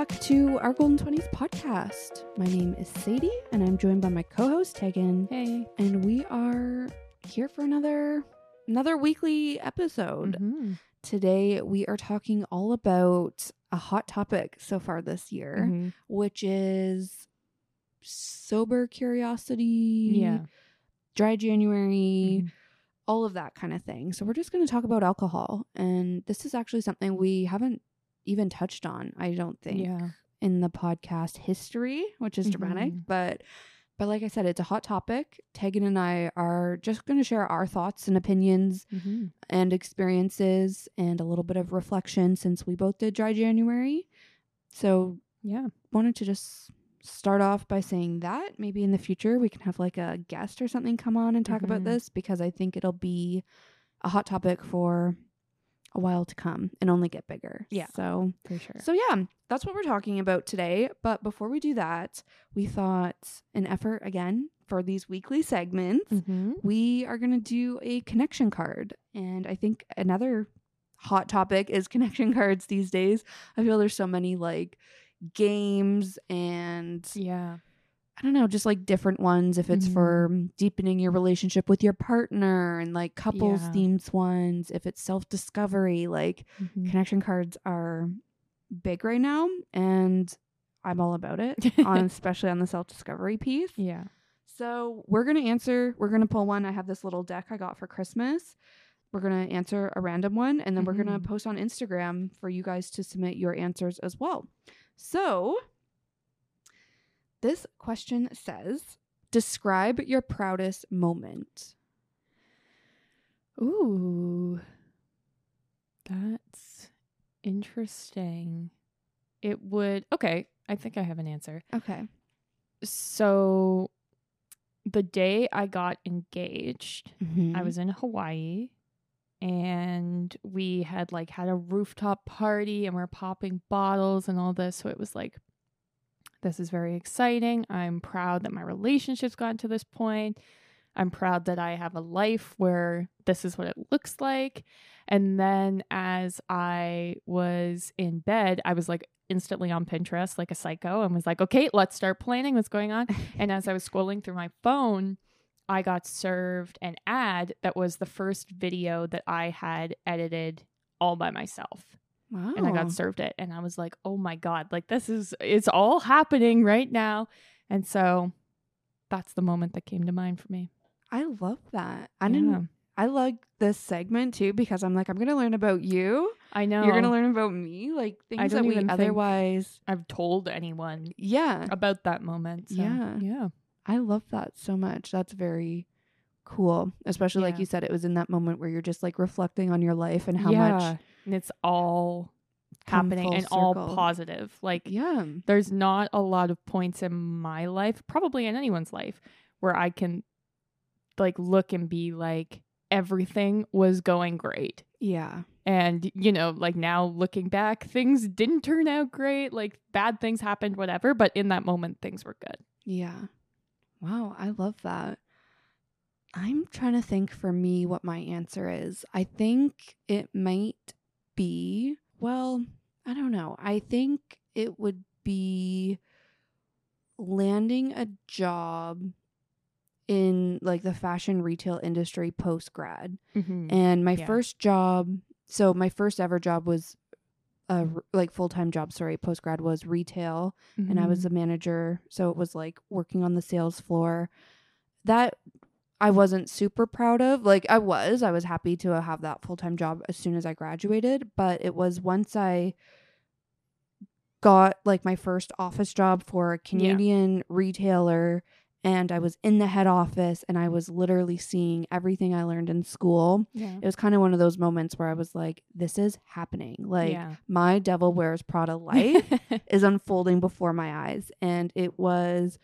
back to our Golden 20s podcast. My name is Sadie, and I'm joined by my co-host Tegan, Hey. and we are here for another another weekly episode. Mhm. Today we are talking all about a hot topic so far this year, Mhm. which is sober curiosity, Yeah. dry January, Mhm. all of that kind of thing. So we're just going to talk about alcohol, and this is actually something we haven't even touched on. I don't think Yeah. in the podcast history, which is dramatic, Mhm. but but like I said, it's a hot topic. Tegan and I are just going to share our thoughts and opinions Mhm. and experiences and a little bit of reflection since we both did dry January. So Yeah. wanted to just start off by saying that maybe in the future we can have like a guest or something come on and talk about Mhm. this because I think it'll be a hot topic for a while to come and only get bigger. Yeah. So For sure. so yeah, that's what we're talking about today. But before we do that, we thought an effort again for these weekly segments, Mhm. we are going to do a connection card. And I think another hot topic is connection cards these days. I feel there's so many like games and Yeah. I don't know, just like different ones if it's Mhm. for deepening your relationship with your partner and like couples Yeah. themed ones, if it's self-discovery, like Mhm. connection cards are big right now and I'm all about it, on especially on the self-discovery piece. yeah. So we're gonna answer. We're gonna pull one. I have this little deck I got for Christmas. We're gonna answer a random one, and then we're gonna Mhm. post on Instagram for you guys to submit your answers as well. So this question says, "Describe your proudest moment." Ooh. That's interesting. It would Okay, I think I have an answer. Okay. So the day I got engaged, I Mhm. was in Hawaii and we had like had a rooftop party and we're popping bottles and all this. So it was like, this is very exciting. I'm proud that my relationship's gotten to this point. I'm proud that I have a life where this is what it looks like. And then as I was in bed, I was like instantly on Pinterest like a psycho and was like, okay, let's start planning what's going on. And as I was scrolling through my phone, I got served an ad that was the first video that I had edited all by myself. Wow. And I got served it. And I was like, oh my God, like this is, it's all happening right now. And so that's the moment that came to mind for me. I love that. I Yeah. didn't. I like this segment too because I'm like, I'm gonna learn about you. I know. You're gonna learn about me, like things that we otherwise. I've told anyone Yeah, about that moment. so, Yeah. Yeah. I love that so much. That's very cool. Especially like you said, it was in that moment where you're just like reflecting on your life and how much And it's all happening and all positive. Like, Yeah. there's not a lot of points in my life, probably in anyone's life, where I can like look and be like, everything was going great. Yeah. And, you know, like now looking back, things didn't turn out great. Like bad things happened, whatever. But in that moment, things were good. Yeah. Wow, I love that. I'm trying to think for me what my answer is. I think it might be, well, I don't know. I think it would be landing a job in like the fashion retail industry post grad. Mm-hmm. And my Yeah. first job, so my first ever job was a like full time job, sorry, post grad was retail and I Mm-hmm. was a manager, so it was like working on the sales floor. That I wasn't super proud of. Like I was, I was happy to have that full-time job as soon as I graduated, but it was once I got like my first office job for a Canadian retailer and I was in the head office and I was literally seeing everything I learned in school. yeah. It was kind of one of those moments where I was like this is happening. Like yeah. my devil wears Prada life is unfolding before my eyes and it was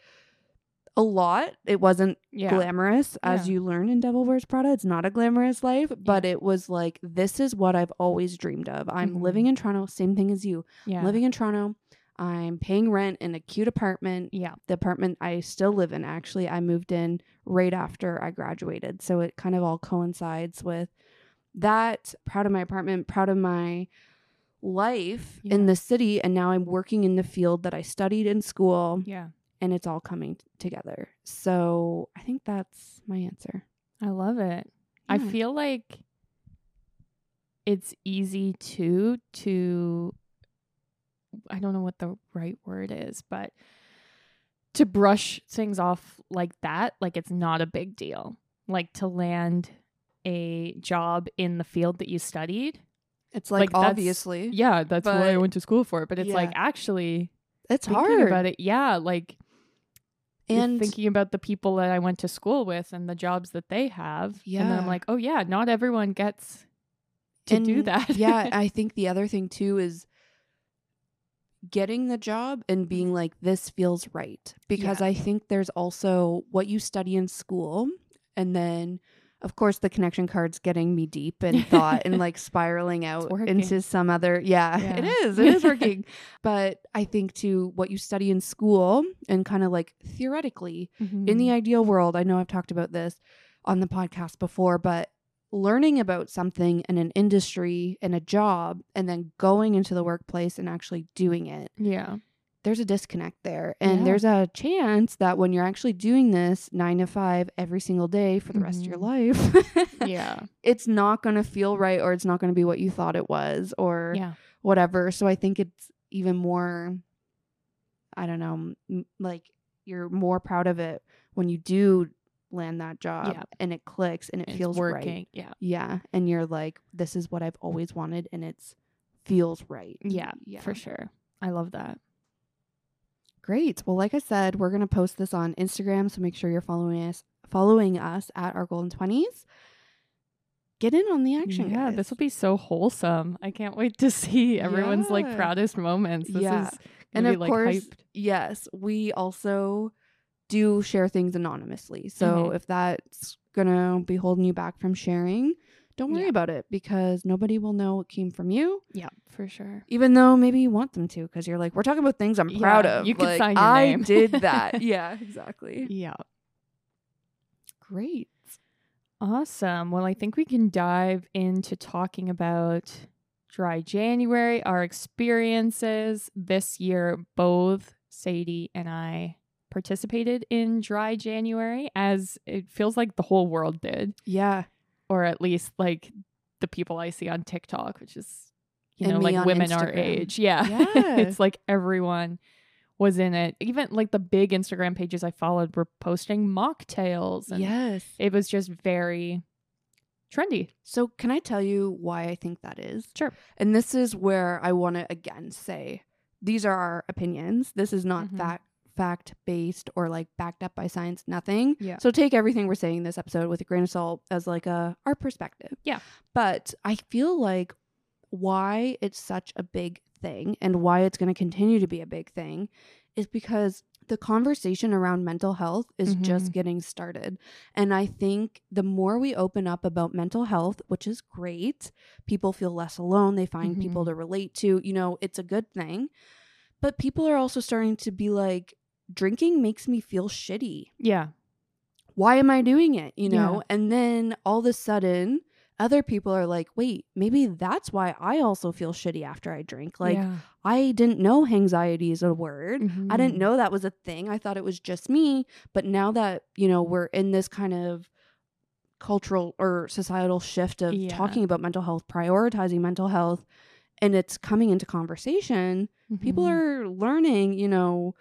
a lot it wasn't yeah. glamorous as Yeah. you learn in devil wears prada it's not a glamorous life but it was like this is what i've always dreamed of i'm Mhm. living in toronto same thing as you yeah. living in toronto i'm paying rent in a cute apartment yeah. the apartment i still live in actually i moved in right after i graduated so it kind of all coincides with that proud of my apartment proud of my life Yeah. in the city and now I'm working in the field that I studied in school Yeah. And it's all coming t- together. So I think that's my answer. I love it. I feel like it's easy too to I don't know what the right word is, but to brush things off like that, like it's not a big deal. Like to land a job in the field that you studied. It's Like, like, that's- obviously Yeah, that's what I went to school for. But it's like actually it's hard. about it. Yeah, like you're and thinking about the people that I went to school with and the jobs that they have. And then I'm like, oh yeah, not everyone gets to do that. yeah, I think the other thing too is getting the job and being mm-hmm. like this feels right because Yeah. I think there's also what you study in school and then of course the connection cards getting me deep in thought and like spiraling out into some other yeah, it Yeah. is it is working but I think to what you study in school and kind of like theoretically in the Mhm. ideal world, I know I've talked about this on the podcast before, but learning about something in an industry and a job and then going into the workplace and actually doing it, yeah. There's a disconnect there. And Yeah. there's a chance that when you're actually doing this nine to five every single day for the rest of your Mhm. life, Yeah. it's not going to feel right or it's not going to be what you thought it was or Yeah. whatever. So I think it's even more, I don't know, m- like you're more proud of it when you do land that job Yeah. and it clicks and it It's feels working. right. Yeah. Yeah. And you're like, this is what I've always wanted and it's feels right. Yeah. Yeah. For sure. I love that. Great. Well, like I said, we're gonna post this on Instagram, so make sure you're following us following us at our golden twenties. Get in on the action. yeah, guys. this will be so wholesome. I can't wait to see everyone's like proudest moments. This Yeah. is and of like course, hyped. yes, we also do share things anonymously. So Mhm. if that's gonna be holding you back from sharing, don't worry Yeah. about it because nobody will know it came from you. Yeah, for sure. Even though maybe you want them to, because you're like, we're talking about things I'm proud of. you can Like, sign your I name. did that. yeah, exactly. Yeah. Great. Awesome. Well, I think we can dive into talking about dry January, our experiences this year. Both Sadie and I participated in dry January as it feels like the whole world did, Yeah. Or at least like the people I see on TikTok, which is, you And know, like women our age. Yeah. Yeah. it's like everyone was in it. Even like the big Instagram pages I followed were posting mocktails. And Yes. it was just very trendy. So, can I tell you why I think that is? Sure. And this is where I want to again say these are our opinions. This is not Mhm. fact fact based or like backed up by science, nothing. Yeah. So take everything we're saying in this episode with a grain of salt as like a our perspective. Yeah. But I feel like why it's such a big thing and why it's going to continue to be a big thing is because the conversation around mental health is just Mhm. getting started. And I think the more we open up about mental health, which is great, people feel less alone. They find people Mhm. to relate to. You know, it's a good thing. But people are also starting to be like, drinking makes me feel shitty. Yeah. Why am I doing it? You know? Yeah. And then all of a sudden, other people are like, wait, maybe that's why I also feel shitty after I drink. Like, yeah. I didn't know anxiety is a word. I didn't Mhm. know that was a thing. I thought it was just me. But now that, you know, we're in this kind of cultural or societal shift of Yeah. talking about mental health, prioritizing mental health, and it's coming into conversation, people Mhm. are learning, you know,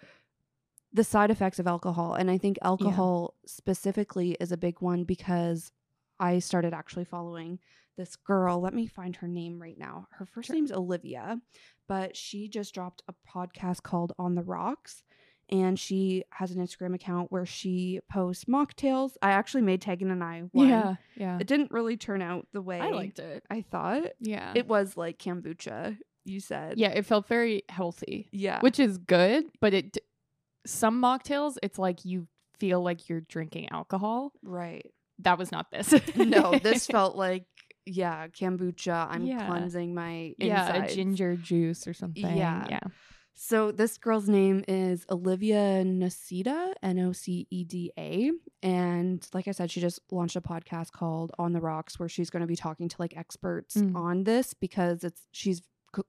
the side effects of alcohol. And I think alcohol specifically is a big one because I started actually following this girl. Let me find her name right now. Her first Sure. name's Olivia, but she just dropped a podcast called On the Rocks. And she has an Instagram account where she posts mocktails. I actually made Tegan and I one. Yeah. Yeah. It didn't really turn out the way I liked it. I thought. Yeah. It was like kombucha, you said. yeah. It felt very healthy, Yeah. which is good. But it, some mocktails, it's like you feel like you're drinking alcohol. right. That was not this. no, this felt like yeah, kombucha. I'm Yeah. cleansing my yeah, a ginger juice or something. Yeah. Yeah. So this girl's name is Olivia Noceda, N O C E D A, and like I said, she just launched a podcast called On the Rocks, where she's going to be talking to like experts Mm. on this because it's she's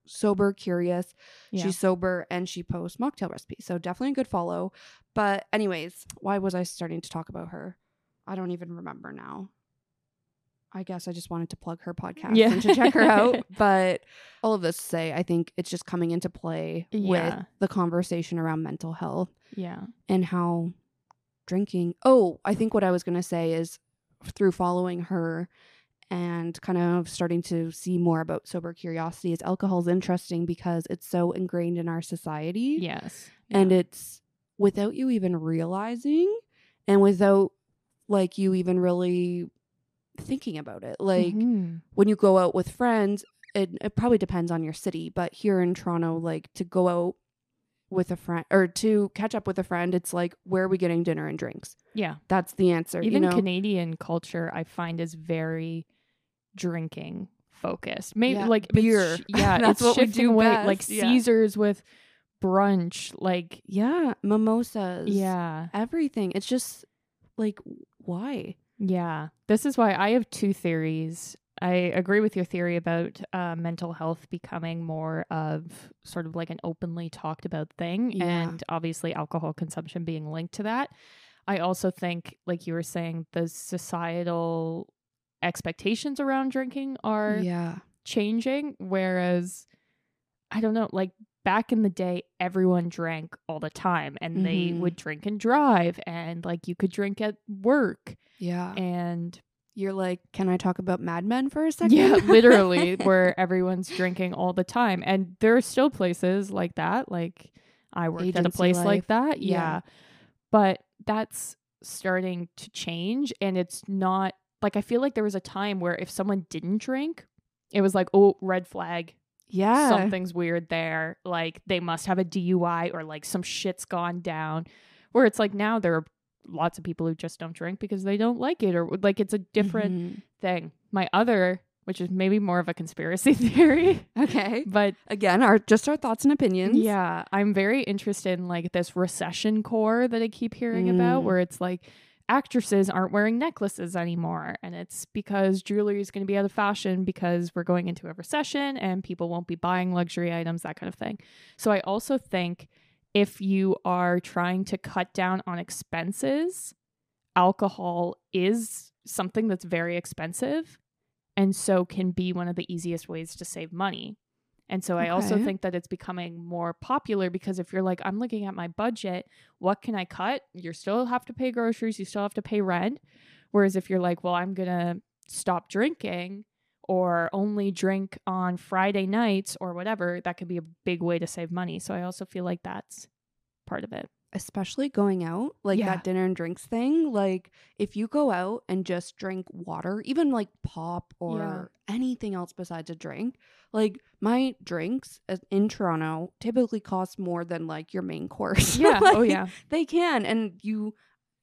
sober curious. Yeah. She's sober and she posts mocktail recipes. So definitely a good follow. But anyways, why was I starting to talk about her? I don't even remember now. I guess I just wanted to plug her podcast Yeah. and to check her out. But all of this to say, I think it's just coming into play with the conversation around mental health yeah. and how drinking. Oh, I think what I was going to say is through following her and kind of starting to see more about sober curiosity is alcohol is interesting because it's so ingrained in our society Yes. and Yeah. it's without you even realizing and without like you even really thinking about it like Mhm. when you go out with friends it, it probably depends on your city but here in toronto like to go out with a friend or to catch up with a friend it's like where are we getting dinner and drinks yeah. that's the answer Even you know Canadian culture, I find, is very drinking focused. Maybe Yeah, like beer. sh- yeah, That's it's what we do away. Like yeah. Caesars with brunch. Like yeah mimosas yeah, everything it's just like why yeah. This is why I have two theories. I agree with your theory about uh, mental health becoming more of sort of like an openly talked about thing, Yeah. and obviously alcohol consumption being linked to that. I also think, like you were saying, the societal expectations around drinking are yeah changing. Whereas, I don't know, like back in the day, everyone drank all the time and they Mhm. would drink and drive, and like you could drink at work. yeah And you're like can i talk about mad men for a second yeah, literally, where everyone's drinking all the time. And there are still places like that. Like I worked at a place life. like that. Yeah. yeah. But that's starting to change. And it's not like I feel like there was a time where if someone didn't drink, it was like, oh, red flag. yeah Something's weird there. Like they must have a DUI or like some shit's gone down. Where it's like now there are lots of people who just don't drink because they don't like it or like it's a different Mhm. thing. My other, which is maybe more of a conspiracy theory, okay but again our just our thoughts and opinions yeah, I'm very interested in like this recession core that I keep hearing about Mm. where it's like actresses aren't wearing necklaces anymore and it's because jewelry is going to be out of fashion because we're going into a recession and people won't be buying luxury items that kind of thing. So I also think if you are trying to cut down on expenses, alcohol is something that's very expensive and so can be one of the easiest ways to save money. And so I also think that it's becoming more popular because if you're like, I'm looking at my budget, what can I cut? You still have to pay groceries, you still have to pay rent. Whereas if you're like, well, I'm going to stop drinking or only drink on Friday nights or whatever, that could be a big way to save money. So I also feel like that's part of it. Especially going out like Yeah. that dinner and drinks thing like if you go out and just drink water even like pop or anything else besides a drink like my drinks in toronto typically cost more than like your main course Yeah. oh, yeah. they can and you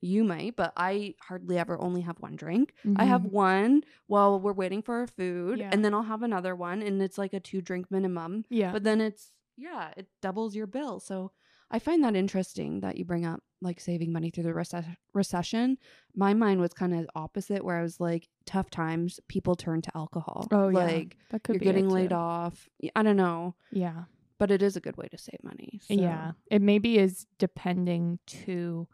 you might but i hardly ever only have one drink i have Mhm. one while we're waiting for our food Yeah. and then i'll have another one and it's like a two drink minimum Yeah. but then it's yeah it doubles your bill so i find that interesting that you bring up like saving money through the recess- recession my mind was kind of opposite where i was like tough times people turn to alcohol oh, yeah. like that could you're be getting laid off I don't know Yeah. but it is a good way to save money so. Yeah. It maybe is depending to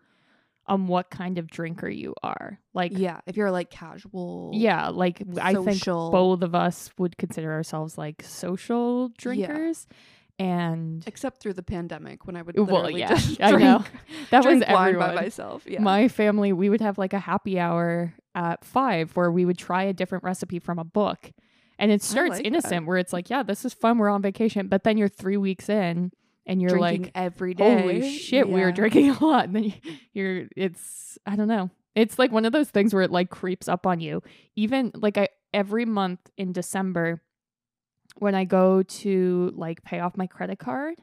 on what kind of drinker you are. Like yeah if you're like casual yeah, like I think social- both of us would consider ourselves like social drinkers. And except through the pandemic when i would well, yeah, just I drink, know. That was everyone. by myself yeah My family, we would have like a happy hour at five where we would try a different recipe from a book. And it starts like that. innocent where it's like, yeah, this is fun. We're on vacation. But then you're three weeks in and you're drinking like, every day holy shit, we were Yeah. drinking a lot. And then you- you're, it's, I don't know. It's like one of those things where it like creeps up on you. Even like I, every month in December, when I go to like pay off my credit card,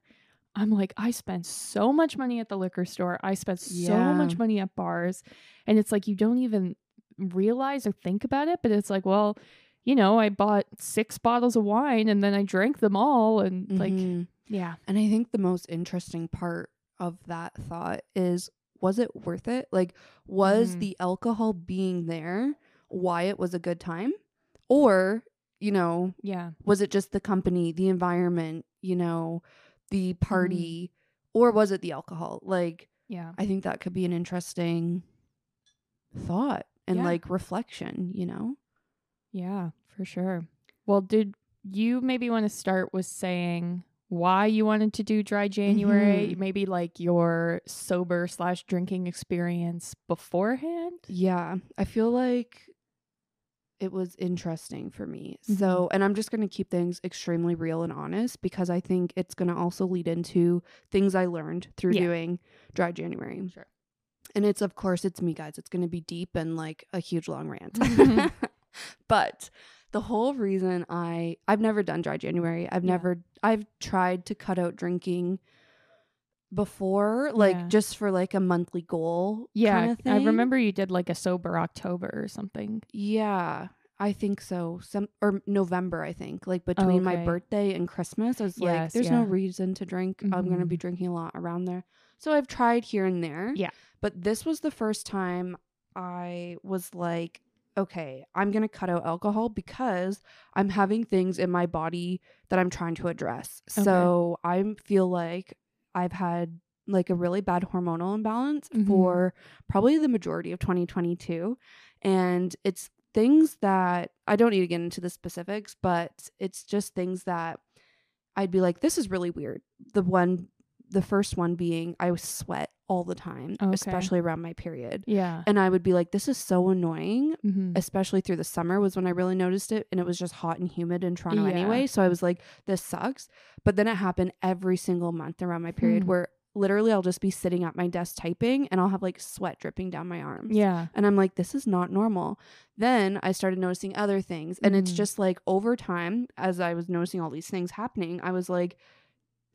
I'm like, I spend so much money at the liquor store. I spend so much money at bars. And it's like you don't even realize or think about it, but it's like, well, you know, I bought six bottles of wine and then I drank them all. And like, Mhm. yeah. And I think the most interesting part of that thought is was it worth it? Like, was Mhm. the alcohol being there why it was a good time? Or you know, Yeah. was it just the company, the environment, you know, the party, or was it the alcohol? Like, Yeah. I think that could be an interesting thought and Yeah. like reflection, you know? Yeah, for sure. Well, did you maybe want to start with saying why you wanted to do dry January? Mhm. Maybe like your sober slash drinking experience beforehand? Yeah, I feel like it was interesting for me. Mm-hmm. So, and I'm just going to keep things extremely real and honest because I think it's going to also lead into things I learned through Yeah. doing dry January. Sure. And it's, of course, it's me, guys. It's going to be deep and like a huge long rant. Mhm. but the whole reason I, I've never done dry January, I've Yeah. never, I've tried to cut out drinking before, like Yeah. just for like a monthly goal. Yeah, I remember you did like a sober October or something. Yeah, I think so. Some or November, I think. Like between my Okay. birthday and Christmas, I was like, Yes, "There's no reason to drink. I'm gonna be Mhm. drinking a lot around there." So I've tried here and there. Yeah. but this was the first time I was like, "Okay, I'm gonna cut out alcohol because I'm having things in my body that I'm trying to address." Okay. So I feel like I've had like a really bad hormonal imbalance Mhm. for probably the majority of 2022 and it's things that I don't need to get into the specifics, but it's just things that I'd be like, this is really weird. The one, the first one being I sweat all the time, Okay. especially around my period. Yeah. And I would be like, this is so annoying, hmm especially through the summer was when I really noticed it. And it was just hot and humid in Toronto Yeah. anyway. So I was like, this sucks. But then it happened every single month around my period Hmm. where literally I'll just be sitting at my desk typing and I'll have like sweat dripping down my arms. Yeah. And I'm like, this is not normal. Then I started noticing other things. And it's Mhm. just like over time, as I was noticing all these things happening, I was like,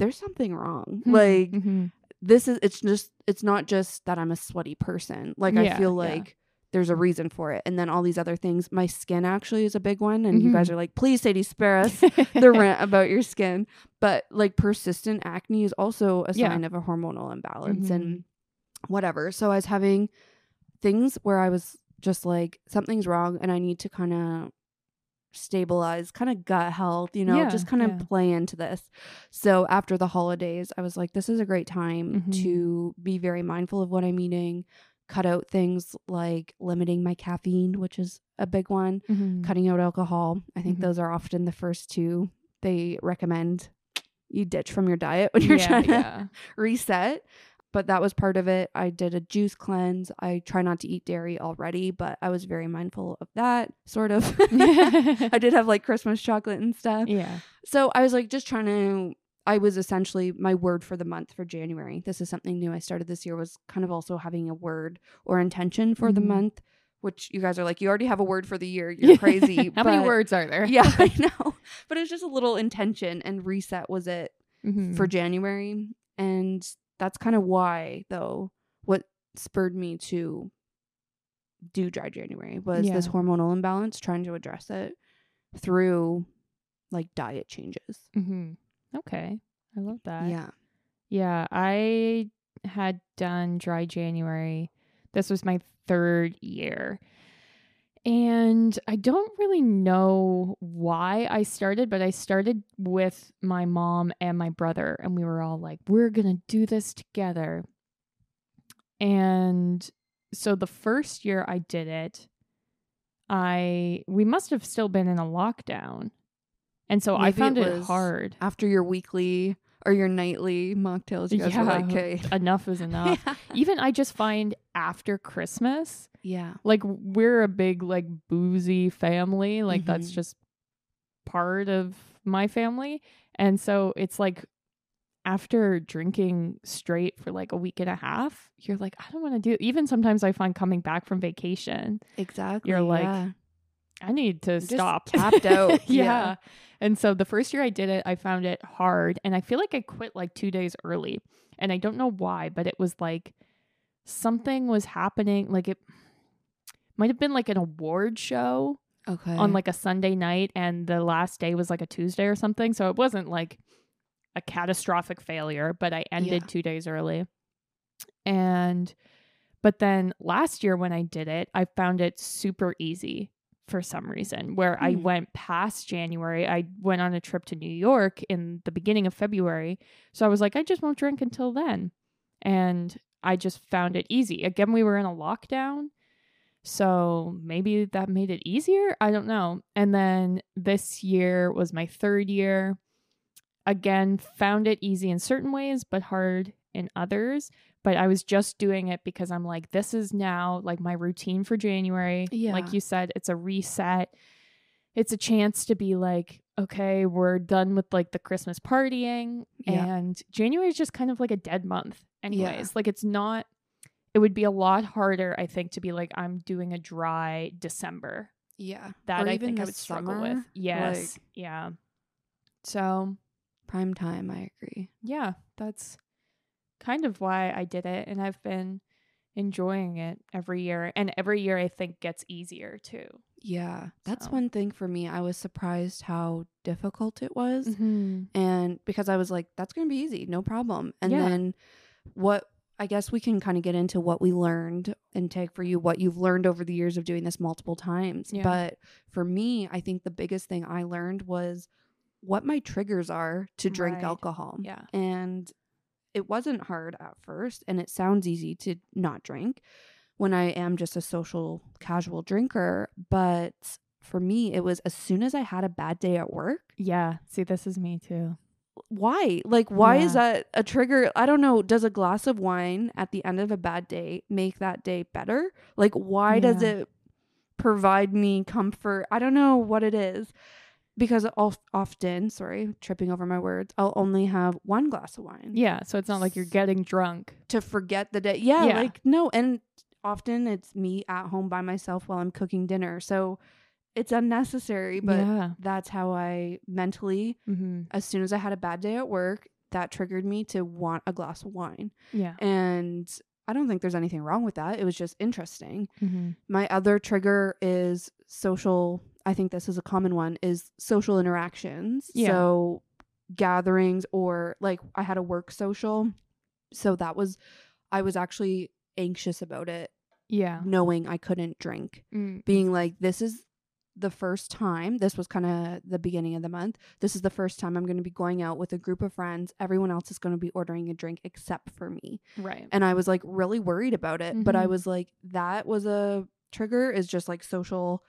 there's something wrong. Like, hmm this is, it's just, it's not just that I'm a sweaty person. Like, I Yeah, feel yeah. like there's a reason for it. And then all these other things, my skin actually is a big one. And you guys Mhm. are like, please, Sadie, spare us the rant about your skin. But like persistent acne is also a Yeah. sign of a hormonal imbalance and whatever. So I was having things where I was just like, something's wrong and I need to kind of stabilize, kind of gut health, you know, Yeah, just kind of yeah. play into this. So after the holidays, I was like, this is a great time Mhm. to be very mindful of what I'm eating. Cut out things like limiting my caffeine, which is a big one Mhm. cutting out alcohol. I think Mhm. those are often the first two they recommend you ditch from your diet when you're yeah, trying to reset. But that was part of it. I did a juice cleanse. I try not to eat dairy already, but I was very mindful of that, sort of. I did have like Christmas chocolate and stuff. yeah. So I was like just trying to I was essentially my word for the month for January. This is something new I started this year was kind of also having a word or intention for the Mhm. month, which you guys are like you already have a word for the year. You're crazy. How many words are there? Yeah, I know. But it was just a little intention and reset was it Mhm. for January and that's kind of why though what spurred me to do dry January was this hormonal imbalance trying to address it through like diet changes. Mhm. Okay. I love that. Yeah. Yeah, I had done dry January. This was my third year. And I don't really know why I started, but I started with my mom and my brother, and we were all like, we're going to do this together. And so the first year I did it, I we must have still been in a lockdown. And so I found it it hard. After your weekly or your nightly mocktails, you guys were like, Yeah. okay. enough is enough. Even I just find after Christmas, yeah. like we're a big like boozy family. Like that's Mhm. just part of my family. And so it's like after drinking straight for like a week and a half, you're like, I don't want to do even sometimes I find coming back from vacation, Exactly. You're like, yeah. I need to Just stop. tapped out. yeah. Yeah. And so the first year I did it, I found it hard. And I feel like I quit like two days early. And I don't know why, but it was like something was happening. Like it might have been like an award show okay. on like a Sunday night. And the last day was like a Tuesday or something. So it wasn't like a catastrophic failure, but I ended Yeah. two days early. And, but then last year when I did it, I found it super easy. For some reason where I Hmm. went past January. I went on a trip to New York in the beginning of February. So I was like, I just won't drink until then. And I just found it easy. Again, we were in a lockdown. So maybe that made it easier. I don't know. And then this year was my third year. Again, found it easy in certain ways, but hard in others. But I was just doing it because I'm like, this is now like my routine for January. Yeah. Like you said, it's a reset. It's a chance to be like, okay, we're done with like the Christmas partying. Yeah. And January is just kind of like a dead month, anyways. Like it's not, it would be a lot harder, I think, to be like, I'm doing a dry December. Yeah. That Or I think I would struggle with. Yes. like- yeah. So Prime time, I agree. yeah, that's kind of why I did it. And I've been enjoying it every year. And every year I think gets easier too. Yeah. That's So- one thing for me. I was surprised how difficult it was. Mm-hmm. And because I was like, that's going to be easy, no problem. And Yeah. then what I guess we can kind of get into what we learned and take for you what you've learned over the years of doing this multiple times. Yeah. But for me, I think the biggest thing I learned was what my triggers are to drink Right. alcohol. Yeah. And it wasn't hard at first, and it sounds easy to not drink when I am just a social, casual drinker. But for me, it was as soon as I had a bad day at work, Yeah. See, this is me too. why? Like, why is that a trigger? I don't know. Does a glass of wine at the end of a bad day make that day better? Like, why does it provide me comfort? I don't know what it is. Because of- often, sorry, tripping over my words, I'll only have one glass of wine Yeah. So it's not like you're getting drunk. to forget the day. Yeah, Yeah. like no, and often it's me at home by myself while I'm cooking dinner. So it's unnecessary, but yeah. that's how I mentally Mm-hmm. as soon as I had a bad day at work, that triggered me to want a glass of wine. Yeah. And I don't think there's anything wrong with that. It was just interesting. Mm-hmm. My other trigger is social. I think this is a common one is social interactions. Yeah. So gatherings or like I had a work social. So that was I was actually anxious about it Yeah. knowing I couldn't drink. Mm. Being like this is the first time this was kind of the beginning of the month this is the first time i'm going to be going out with a group of friends everyone else is going to be ordering a drink except for me Right. and i was like really worried about it but i Mhm. was like that was a trigger is just like social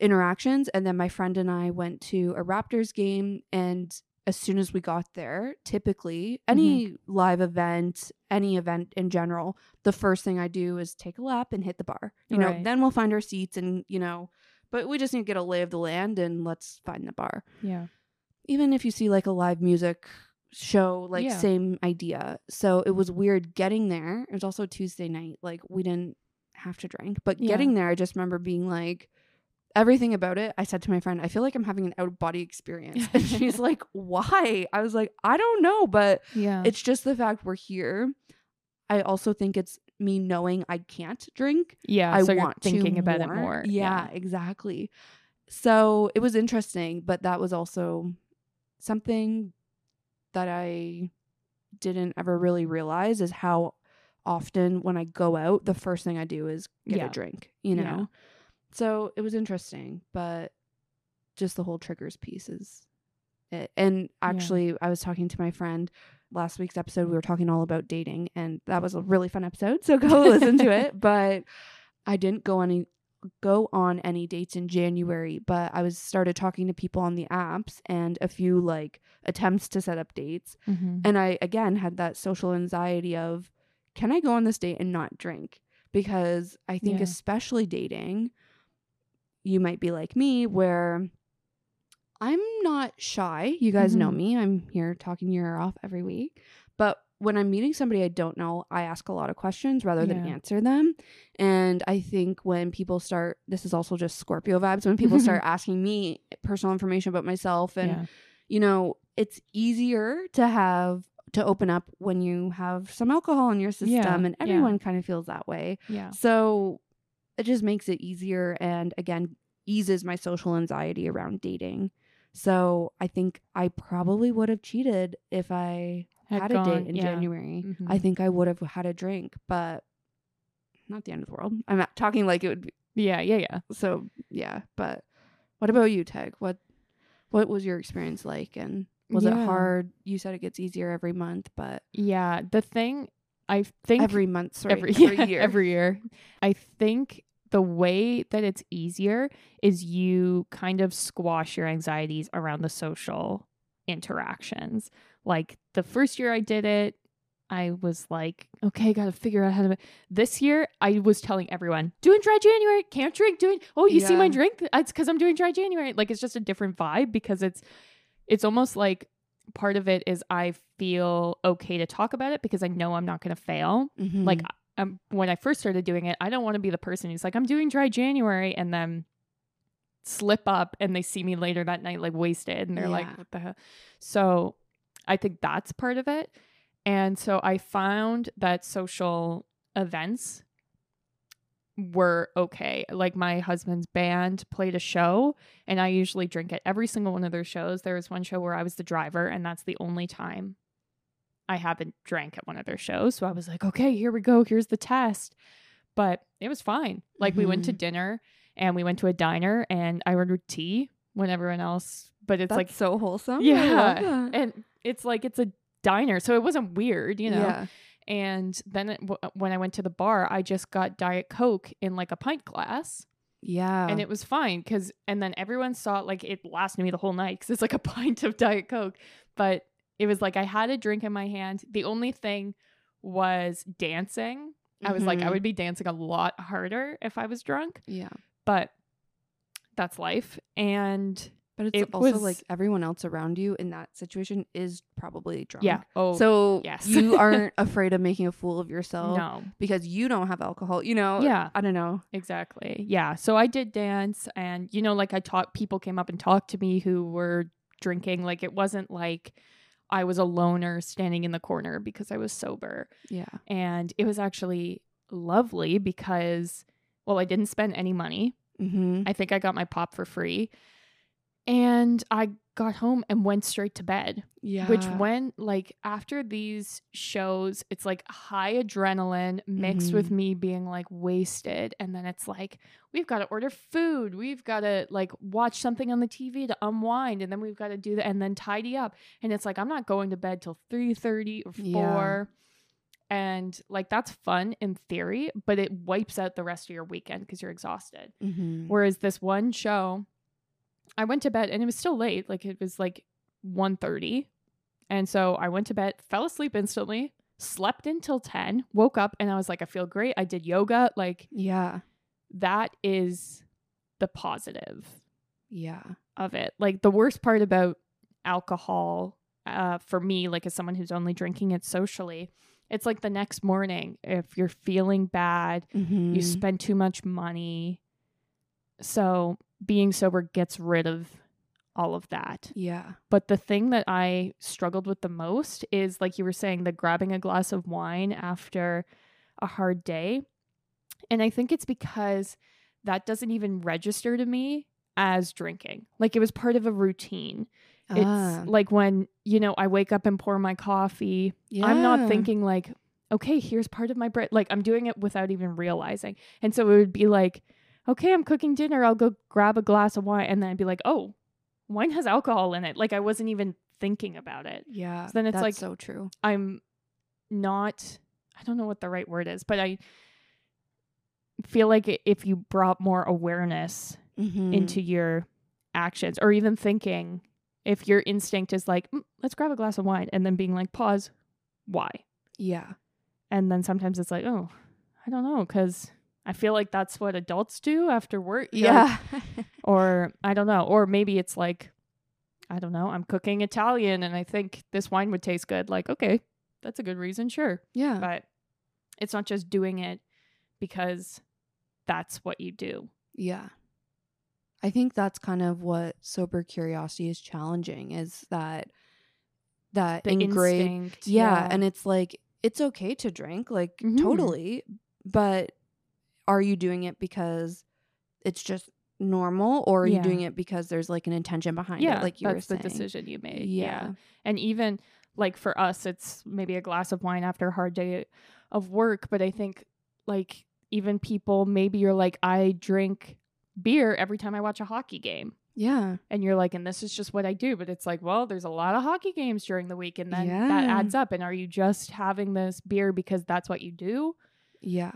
interactions and then my friend and i went to a raptors game and as soon as we got there typically any mm-hmm. live event any event in general the first thing i do is take a lap and hit the bar you know then we'll find our seats and you know but we just need to get a lay of the land and let's find the bar Yeah. even if you see like a live music show like Yeah. same idea so it was weird getting there it was also tuesday night like we didn't have to drink but Yeah. getting there i just remember being like everything about it i said to my friend i feel like i'm having an out of body experience and she's like why i was like i don't know but Yeah. it's just the fact we're here i also think it's me knowing i can't drink yeah. I so you're want thinking to about more. it more. Yeah, exactly. So it was interesting, but that was also something that I didn't ever really realize is how often when I go out, the first thing I do is get Yeah. a drink, you know? Yeah. So it was interesting, but just the whole triggers piece is it. And actually, I was talking to my friend last week's episode. We were talking all about dating, and that was a really fun episode. So go listen to it. But I didn't go any go on any dates in January, but I was started talking to people on the apps and a few like attempts to set up dates. Mm-hmm. And I again had that social anxiety of can I go on this date and not drink? Because I think Yeah. especially dating, you might be like me where I'm not shy. You guys know Mhm. me. I'm here talking your ear off every week. But when I'm meeting somebody I don't know, I ask a lot of questions rather than Yeah. answer them. And I think when people start, this is also just Scorpio vibes, when people start asking me personal information about myself and yeah. you know, it's easier to have to open up when you have some alcohol in your system Yeah, and yeah. everyone kind of feels that way. Yeah. So it just makes it easier and again eases my social anxiety around dating. So I think I probably would have cheated if I had, a gone- date in yeah. January. Mhm. I think I would have had a drink, but not the end of the world. I'm talking like it would be Yeah, yeah, yeah. So yeah, but what about you, Teg? What what was your experience like and was Yeah. it hard? You said it gets easier every month, but Yeah, the thing I think every month, sorry, every, every yeah, year. every year. I think the way that it's easier is you kind of squash your anxieties around the social interactions. Like the first year I did it, I was like, okay, got to figure out how to. This year, I was telling everyone, doing dry January, can't drink, doing, oh, you see my drink? It's because I'm doing dry January. Like it's just a different vibe because it's, it's almost like part of it is I feel okay to talk about it because I know I'm not going to fail Mhm. like um, when I first started doing it, I don't want to be the person who's like, I'm doing dry January and then slip up and they see me later that night like wasted and they're like, what the hell? So I think that's part of it. And so I found that social events were okay. Like my husband's band played a show and I usually drink at every single one of their shows. There was one show where I was the driver and that's the only time I haven't drank at one of their shows. So I was like, okay, here we go. Here's the test. But it was fine. Like we went to Mhm. dinner and we went to a diner and I ordered tea when everyone else, but it's That's like, so wholesome. Yeah. and it's like, it's a diner. So it wasn't weird, you know? Yeah. And then it, w- when I went to the bar, I just got Diet Coke in like a pint glass Yeah. and it was fine because and then everyone saw it like it lasted me the whole night because it's like a pint of diet coke but it was like i had a drink in my hand the only thing was dancing i was like i Mhm. would be dancing a lot harder if i was drunk yeah. but that's life and But it's It also was- like everyone else around you in that situation is probably drunk. yeah oh So yes. you aren't afraid of making a fool of yourself no because you don't have alcohol. You know. Yeah. I don't know. Exactly. Yeah. So I did dance and you know like I talked people came up and talked to me who were drinking like it wasn't like I was a loner standing in the corner because I was sober. Yeah. And it was actually lovely because well I didn't spend any money. Mm-hmm. I think I got my pop for free. And I got home and went straight to bed Yeah. which when like after these shows it's like high adrenaline mixed with Mm-hmm. me being like wasted and then it's like we've got to order food we've got to like watch something on the tv to unwind and then we've got to do that and then tidy up and it's like i'm not going to bed till 3.30 or 4 Yeah. and like that's fun in theory but it wipes out the rest of your weekend because you're exhausted Mm-hmm. Whereas this one show, I went to bed and it was still late. Like it was like 1.30. And so I went to bed, fell asleep instantly, slept until 10, woke up and I was like, I feel great. I did yoga. Like Yeah. that is the positive Yeah. of it. Like the worst part about alcohol uh, for me, like as someone who's only drinking it socially, it's like the next morning, if you're feeling bad, Mm-hmm. you spend too much money. So being sober gets rid of all of that. yeah. But the thing that I struggled with the most is like you were saying, the grabbing a glass of wine after a hard day. And I think it's because that doesn't even register to me as drinking. Like it was part of a routine. It's Ah, like when, you know, I wake up and pour my coffee yeah. I'm not thinking like, okay, here's part of my bread. Like I'm doing it without even realizing. And so it would be like, okay, I'm cooking dinner. I'll go grab a glass of wine. And then I'd be like, oh, wine has alcohol in it. Like I wasn't even thinking about it. Yeah. So then it's that's like- so true. I'm not, I don't know what the right word is, but I feel like if you brought more awareness Mm-hmm. into your actions or even thinking, if your instinct is like, "Mm, let's grab a glass of wine and then being like, pause, why? yeah. And then sometimes it's like, oh, I don't know, because I feel like that's what adults do after work. like- Yeah. or I don't know. Or maybe it's like, I don't know, I'm cooking Italian and I think this wine would taste good. Like, okay, that's a good reason, sure. yeah. But it's not just doing it because that's what you do. Yeah. I think that's kind of what sober curiosity is challenging is that that The ingrained instinct. yeah, and it's like it's okay to drink like Mhm. totally but are you doing it because it's just normal or are you doing it because there's like an intention behind yeah, it like you that's the decision you made. yeah And even like for us, it's maybe a glass of wine after a hard day of work. But I think like even people, maybe you're like, I drink beer every time I watch a hockey game. Yeah. And you're like, and this is just what I do. But it's like, well, there's a lot of hockey games during the week. And then that adds up. And are you just having this beer because that's what you do? Yeah.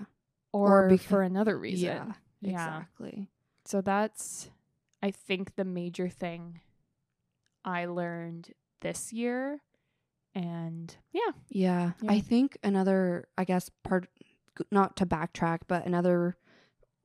Or, Or for another reason? Yeah. Yeah. Exactly. So that's, I think, the major thing I learned this year. And yeah. Yeah. Yeah. I think another, I guess, part, not to backtrack, but another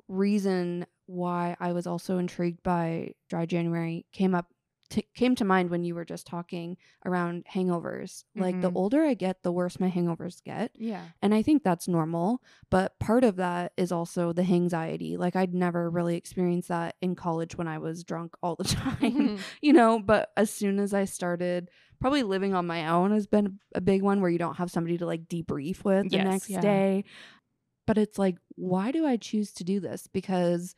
reason why I was also intrigued by Dry January came up, t- came to mind when you were just talking around hangovers. Like the Mhm. older I get, the worse my hangovers get. Yeah. And I think that's normal. But part of that is also the anxiety. Like I'd never really experienced that in college when I was drunk all the time, you know. But as soon as I started, probably living on my own has been a big one where you don't have somebody to like debrief with the Yes, next yeah. day. But it's like, why do I choose to do this? Because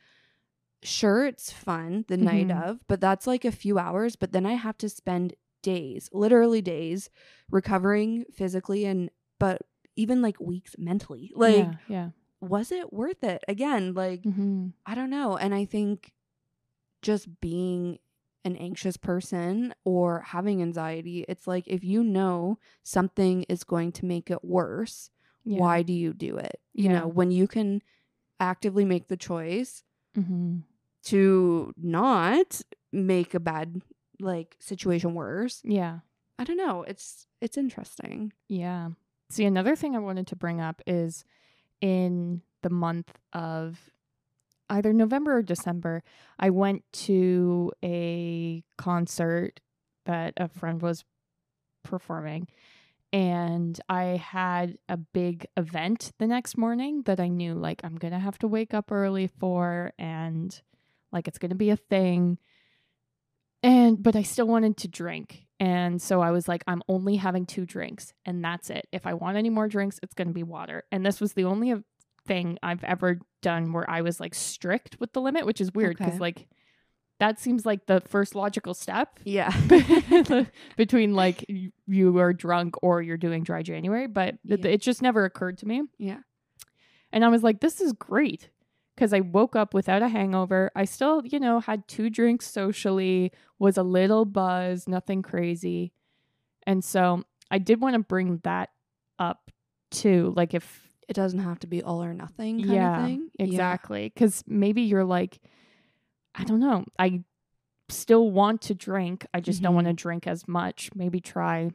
sure, it's fun the night Mhm. of, but that's like a few hours. But then I have to spend days, literally days, recovering physically and, but even like weeks mentally. Like, yeah. Yeah. was it worth it? Again, like, hmm I don't know. And I think just being an anxious person or having anxiety, it's like if you know something is going to make it worse, yeah. why do you do it? You Yeah. know, when you can actively make the choice hmm to not make a bad like situation worse. Yeah. I don't know. It's it's interesting. Yeah. See, another thing I wanted to bring up is in the month of either November or December, I went to a concert that a friend was performing. And I had a big event the next morning that I knew, like, I'm going to have to wake up early for, and like, it's going to be a thing. And, but I still wanted to drink. And so I was like, I'm only having two drinks, and that's it. If I want any more drinks, it's going to be water. And this was the only thing I've ever done where I was like strict with the limit, which is weird because Okay. like that seems like the first logical step Yeah. between like you are drunk or you're doing dry January, but it, Yeah. it just never occurred to me. yeah. And I was like, this is great because I woke up without a hangover. I still, you know, had two drinks socially, was a little buzz, nothing crazy. And so I did want to bring that up too. Like, if, It doesn't have to be all or nothing kind yeah, of thing. Yeah. exactly. Because maybe you're like, I don't know. I still want to drink. I just don't want to Mm-hmm. drink as much. Maybe try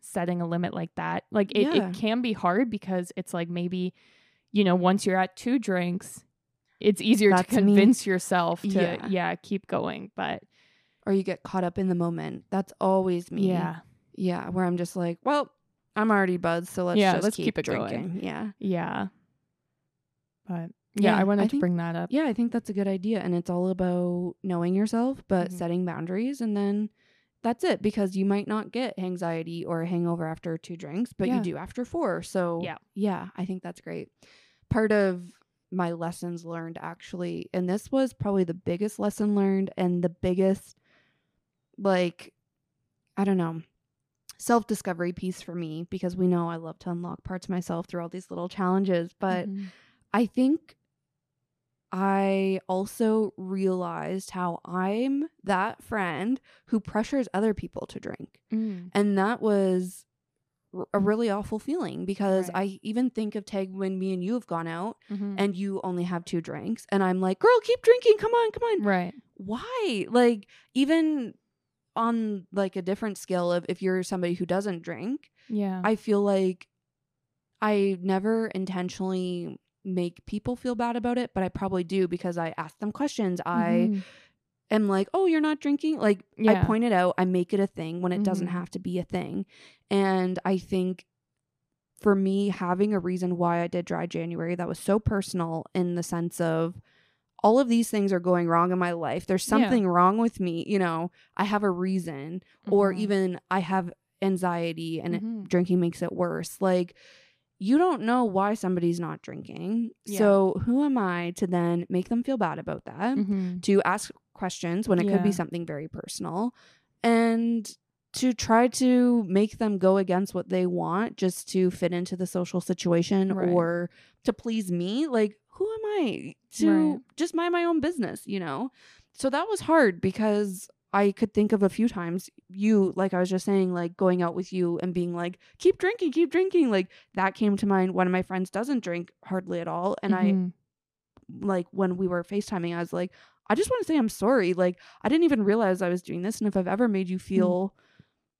setting a limit like that. Like it, Yeah. it can be hard because it's like maybe, you know, once you're at two drinks, it's easier That's to me. convince yourself to Yeah. yeah. keep going. But Or you get caught up in the moment. That's always me. yeah. Yeah, where I'm just like, well, I'm already buzzed, so let's Yeah, just let's keep, keep it going. drinking. Yeah. Yeah. But yeah, Yeah, I wanted I to think- bring that up. Yeah, I think that's a good idea. And it's all about knowing yourself, but Mhm. setting boundaries. And then that's it because you might not get anxiety or a hangover after two drinks, but Yeah. you do after four. So, Yeah. yeah, I think that's great. Part of my lessons learned actually, and this was probably the biggest lesson learned and the biggest, like, I don't know, self discovery piece for me because we know I love to unlock parts of myself through all these little challenges. But Mhm. I think I also realized how I'm that friend who pressures other people to drink. Mm. And that was a really awful feeling because Right. I even think of Tag when me and you have gone out Mhm. and you only have two drinks. And I'm like, girl, keep drinking. Come on, come on. right. Why? Like, even on like a different scale of if you're somebody who doesn't drink, Yeah. I feel like I never intentionally make people feel bad about it, but I probably do because I ask them questions. I Mhm. Am like, "Oh, you're not drinking?" Like I Yeah. point it out, I make it a thing when it doesn't Mhm. have to be a thing. And I think for me having a reason why I did dry January that was so personal in the sense of all of these things are going wrong in my life. There's Yeah. something wrong with me, you know. I have a reason or Mhm. even I have anxiety and it- Mhm. drinking makes it worse. Like you don't know why somebody's not drinking. Yeah. So who am I to then make them feel bad about that? Mhm. To ask questions when it could be something very personal and to try to make them go against what they want just to fit into the social situation Right. or to please me. Like, who am I to Right. just mind my own business, you know? So that was hard because I could think of a few times you, like I was just saying, like going out with you and being like, keep drinking, keep drinking. Like that came to mind. One of my friends doesn't drink hardly at all. And I, Mhm. like, when we were FaceTiming, I was like, I just want to say I'm sorry. Like, I didn't even realize I was doing this. And if I've ever made you feel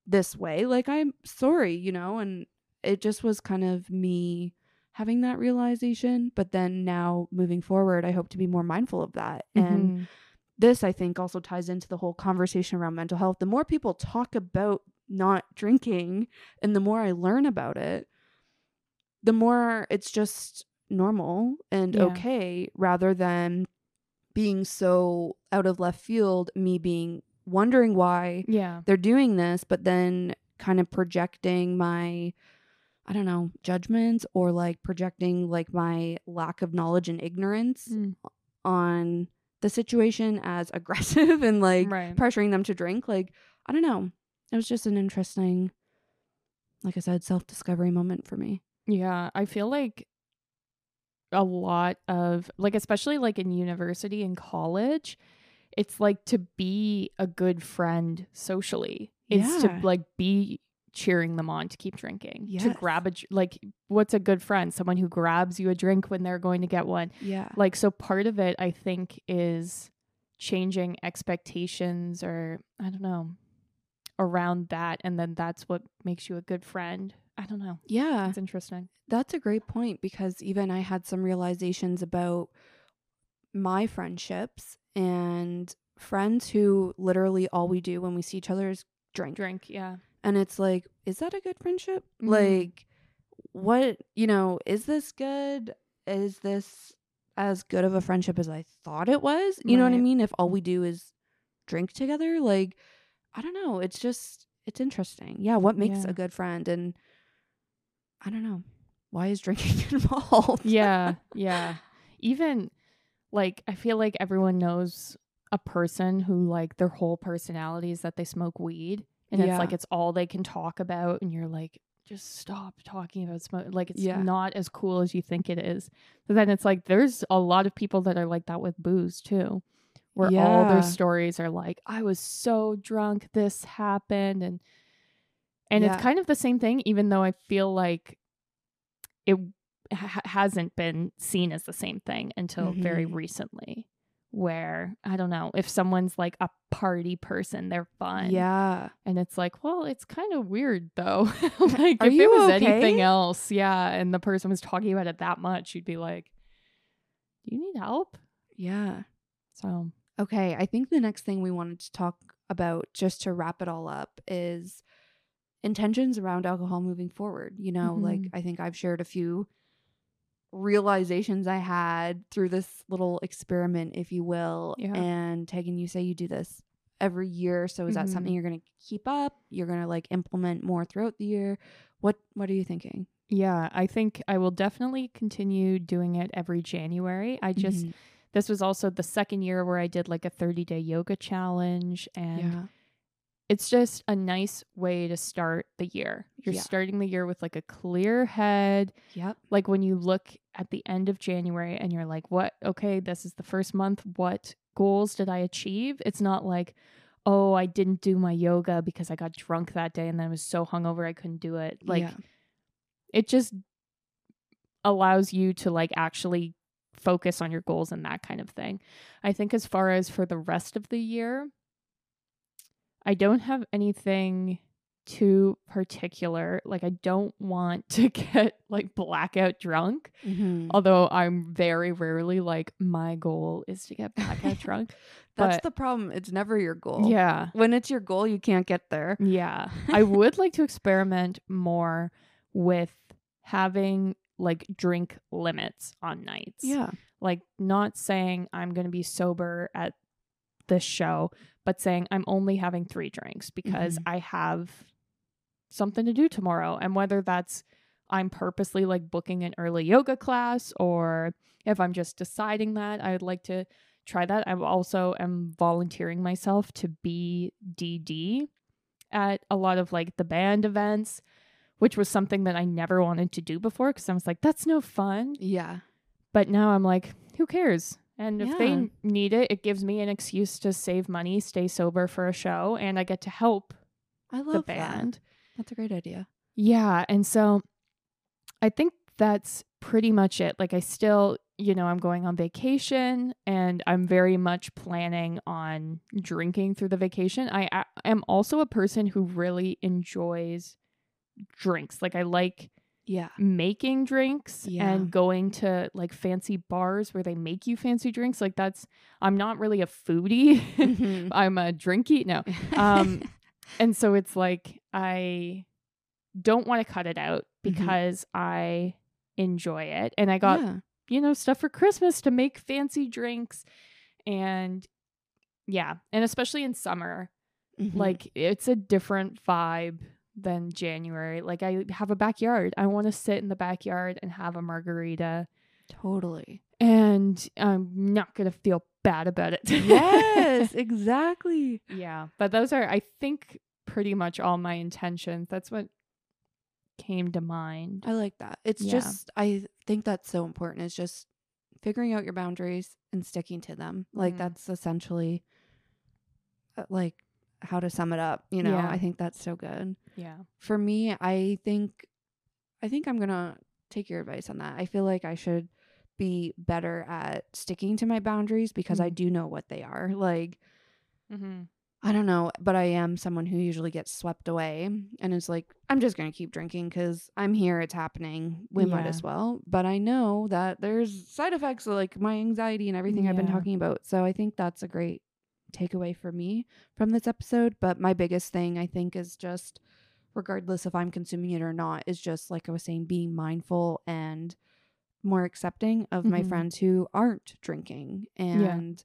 this way, like, I'm sorry, you know? And it just was kind of me having that realization. But then now moving forward, I hope to be more mindful of that. And Mhm. this, I think, also ties into the whole conversation around mental health. The more people talk about not drinking and the more I learn about it, the more it's just normal and Yeah. okay rather than being so out of left field, me being wondering why yeah. they're doing this, but then kind of projecting my, I don't know, judgments or like projecting like my lack of knowledge and ignorance Mm. on the situation as aggressive and like right. pressuring them to drink. Like, I don't know. It was just an interesting, like I said, self discovery moment for me. Yeah, I feel like a lot of like especially like in university and college, it's like to be a good friend socially is to like be cheering them on to keep drinking. To grab a like what's a good friend? Someone who grabs you a drink when they're going to get one. Yeah. Like so part of it I think is changing expectations or I don't know around that and then that's what makes you a good friend. I don't know. Yeah. It's interesting. That's a great point because even I had some realizations about my friendships and friends who literally all we do when we see each other is drink. Drink, yeah. And it's like, is that a good friendship? Mhm. Like, what, you know, is this good? Is this as good of a friendship as I thought it was? You know what I mean? If all we do is drink together, like, I don't know. It's just, it's interesting. Yeah. What makes Yeah. a good friend? And I don't know. Why is drinking involved? Yeah, yeah. Even like I feel like everyone knows a person who like their whole personality is that they smoke weed and Yeah. it's like it's all they can talk about and you're like just stop talking about smoke like it's Yeah. not as cool as you think it is. But then it's like there's a lot of people that are like that with booze too. Where all their stories are like I was so drunk this happened and and Yeah. it's kind of the same thing even though I feel like it ha- hasn't been seen as the same thing until very Mhm. recently where i don't know if someone's like a party person they're fun Yeah. and it's like well it's kind of weird though like Are if it was okay? anything else yeah and the person was talking about it that much you'd be like do you need help Yeah. so Okay, I think the next thing we wanted to talk about, just to wrap it all up, is intentions around alcohol moving forward. You know, like Mhm. I think I've shared a few realizations I had through this little experiment, if you will. Yeah. And Tegan, you say you do this every year. So is that something Mhm. you're gonna keep up? You're gonna like implement more throughout the year? What what are you thinking? yeah i think i will definitely continue doing it every january i just Mhm. this was also the second year where i did like a 30 day yoga challenge and yeah. It's just a nice way to start the year. You're Yeah. starting the year with like a clear head. Yep. Like when you look at the end of January and you're like, what? Okay, this is the first month. What goals did I achieve? It's not like, oh, I didn't do my yoga because I got drunk that day and then I was so hungover I couldn't do it. Like Yeah. it just allows you to like actually focus on your goals and that kind of thing. I think as far as for the rest of the year, I don't have anything too particular. Like I don't want to get like blackout drunk, Mhm. although I'm very rarely like my goal is to get blackout drunk. That's but- the problem. It's never your goal. Yeah. When it's your goal, you can't get there. Yeah. I would like to experiment more with having like drink limits on nights. Yeah. Like not saying I'm going to be sober at this show, but saying I'm only having 3 drinks because Mhm. I have something to do tomorrow and whether that's I'm purposely like booking an early yoga class or if I'm just deciding that I would like to try that. I also am volunteering myself to be DD at a lot of like the band events which was something that I never wanted to do before because I was like, that's no fun. Yeah. But now I'm like, who cares? And if Yeah. they need it, it gives me an excuse to save money, stay sober for a show, and I get to help I love the that. band. That's a great idea. Yeah. And so I think that's pretty much it. Like, I still, you know, I'm going on vacation and I'm very much planning on drinking through the vacation. I am also a person who really enjoys drinks. Like, I like Yeah. making drinks Yeah. and going to like fancy bars where they make you fancy drinks. Like, that's, I'm not really a foodie. Mhm. I'm a drinky. No. Um, and so it's like I don't want to cut it out Mhm. because I enjoy it. And I got, yeah. you know, stuff for Christmas to make fancy drinks. And yeah. And especially in summer, Mhm. like it's a different vibe than January. Like I have a backyard. I want to sit in the backyard and have a margarita. totally. And I'm not going to feel bad about it. yes, exactly. Yeah, but those are, I think, pretty much all my intentions. That's what came to mind. I like that. It's Yeah. just I think that's so important. It's just figuring out your boundaries and sticking to them. Like Mhm. that's essentially uh, like how to sum it up, you know. Yeah. I think that's so good. Yeah. For me, I think I think I'm going to take your advice on that. I feel like I should be better at sticking to my boundaries because I Mhm. do know what they are. Like Mm-hmm. I don't know, but I am someone who usually gets swept away and is like, I'm just going to keep drinking because I'm here, it's happening. We might as well. But I know that there's side effects like my anxiety and everything I've been talking about. So I think that's a great takeaway for me from this episode. But my biggest thing, I think, is just regardless if I'm consuming it or not, is just like I was saying, being mindful and more accepting of my Mhm. friends who aren't drinking and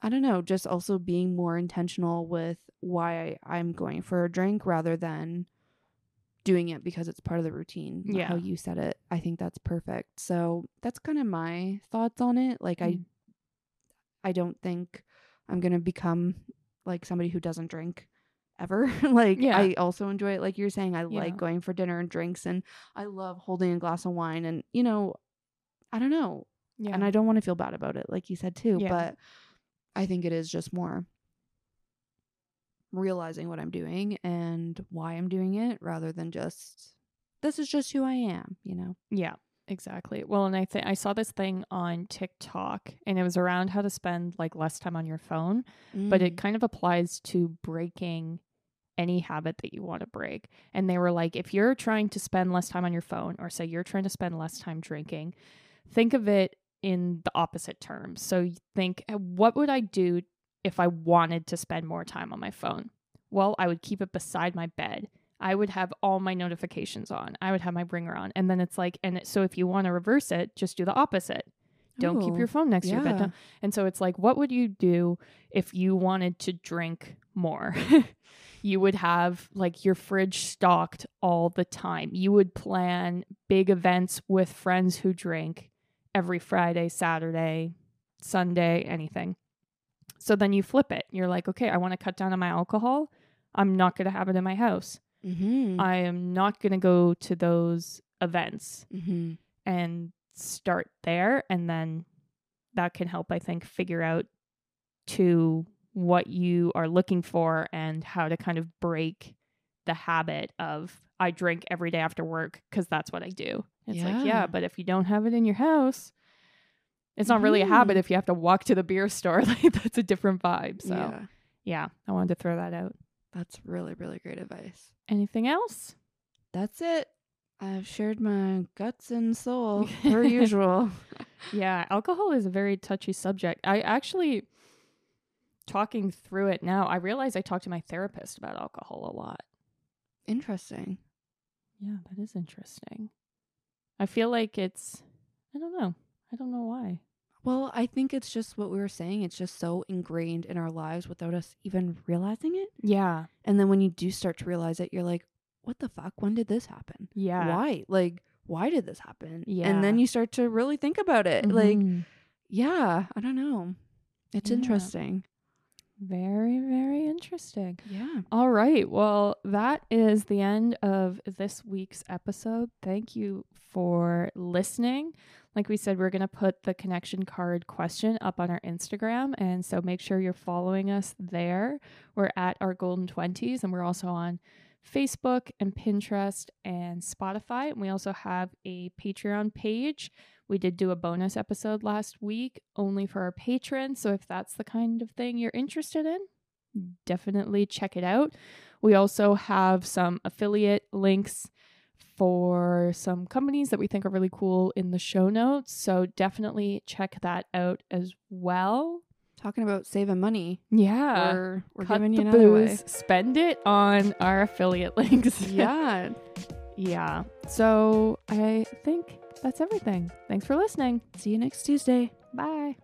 I don't know, just also being more intentional with why I, I'm going for a drink rather than doing it because it's part of the routine. like How you said it. I think that's perfect. So that's kind of my thoughts on it. Like I Mm. I don't think I'm gonna become like somebody who doesn't drink ever. like Yeah. I also enjoy it. Like you're saying, I Yeah. like going for dinner and drinks and I love holding a glass of wine and you know, I don't know, Yeah. and I don't want to feel bad about it, like you said too. Yeah. But I think it is just more realizing what I'm doing and why I'm doing it rather than just this is just who I am, you know. yeah. Exactly. Well, and I think I saw this thing on TikTok, and it was around how to spend like less time on your phone, but it mm. kind of applies to breaking any habit that you want to break. And they were like, if you're trying to spend less time on your phone, or say you're trying to spend less time drinking, think of it in the opposite terms. So you think, "Uh, what would I do if I wanted to spend more time on my phone? Well, I would keep it beside my bed. I would have all my notifications on. I would have my bringer on. And then it's like, and so if you want to reverse it, just do the opposite. Don't keep your phone next to your bed. And so it's like, what would you do if you wanted to drink more? you would have like your fridge stocked all the time. You would plan big events with friends who drink every Friday, Saturday, Sunday, anything. So then you flip it. You're like, okay, I want to cut down on my alcohol. I'm not going to have it in my house. Mhm. I am not going to go to those events Mhm. and start there and then that can help i think figure out to what you are looking for and how to kind of break the habit of i drink every day after work because that's what i do it's like Yeah. yeah but if you don't have it in your house it's not really a habit Mhm. if you have to walk to the beer store like that's a different vibe so yeah. Yeah. i wanted to throw that out That's really really great advice. anything else That's it. I've shared my guts and soul per usual. Yeah, alcohol is a very touchy subject. I actually talking through it now, I realize I talk to my therapist about alcohol a lot. Interesting. Yeah, that is interesting. I feel like it's I don't know. I don't know why. Well, I think it's just what we were saying. It's just so ingrained in our lives without us even realizing it. Yeah. And then when you do start to realize it, you're like, what the fuck? When did this happen? Yeah. Why? Like, why did this happen? Yeah. And then you start to really think about it. Like, Mhm. yeah, I don't know. It's Yeah. interesting. Very, very interesting. Yeah. All right. Well, that is the end of this week's episode. Thank you for listening. Like we said, we're going to put the connection card question up on our Instagram. And so make sure you're following us there. We're at our golden 20s, and we're also on Facebook and Pinterest and Spotify. And we also have a Patreon page. We did do a bonus episode last week only for our patrons. So if that's the kind of thing you're interested in, definitely check it out. We also have some affiliate links for some companies that we think are really cool in the show notes. So definitely check that out as well. Talking about saving money. Yeah. We're, we're Cut giving the you another way. booze, spend it on our affiliate links. Yeah. yeah. So I think that's everything. Thanks for listening. See you next Tuesday. Bye.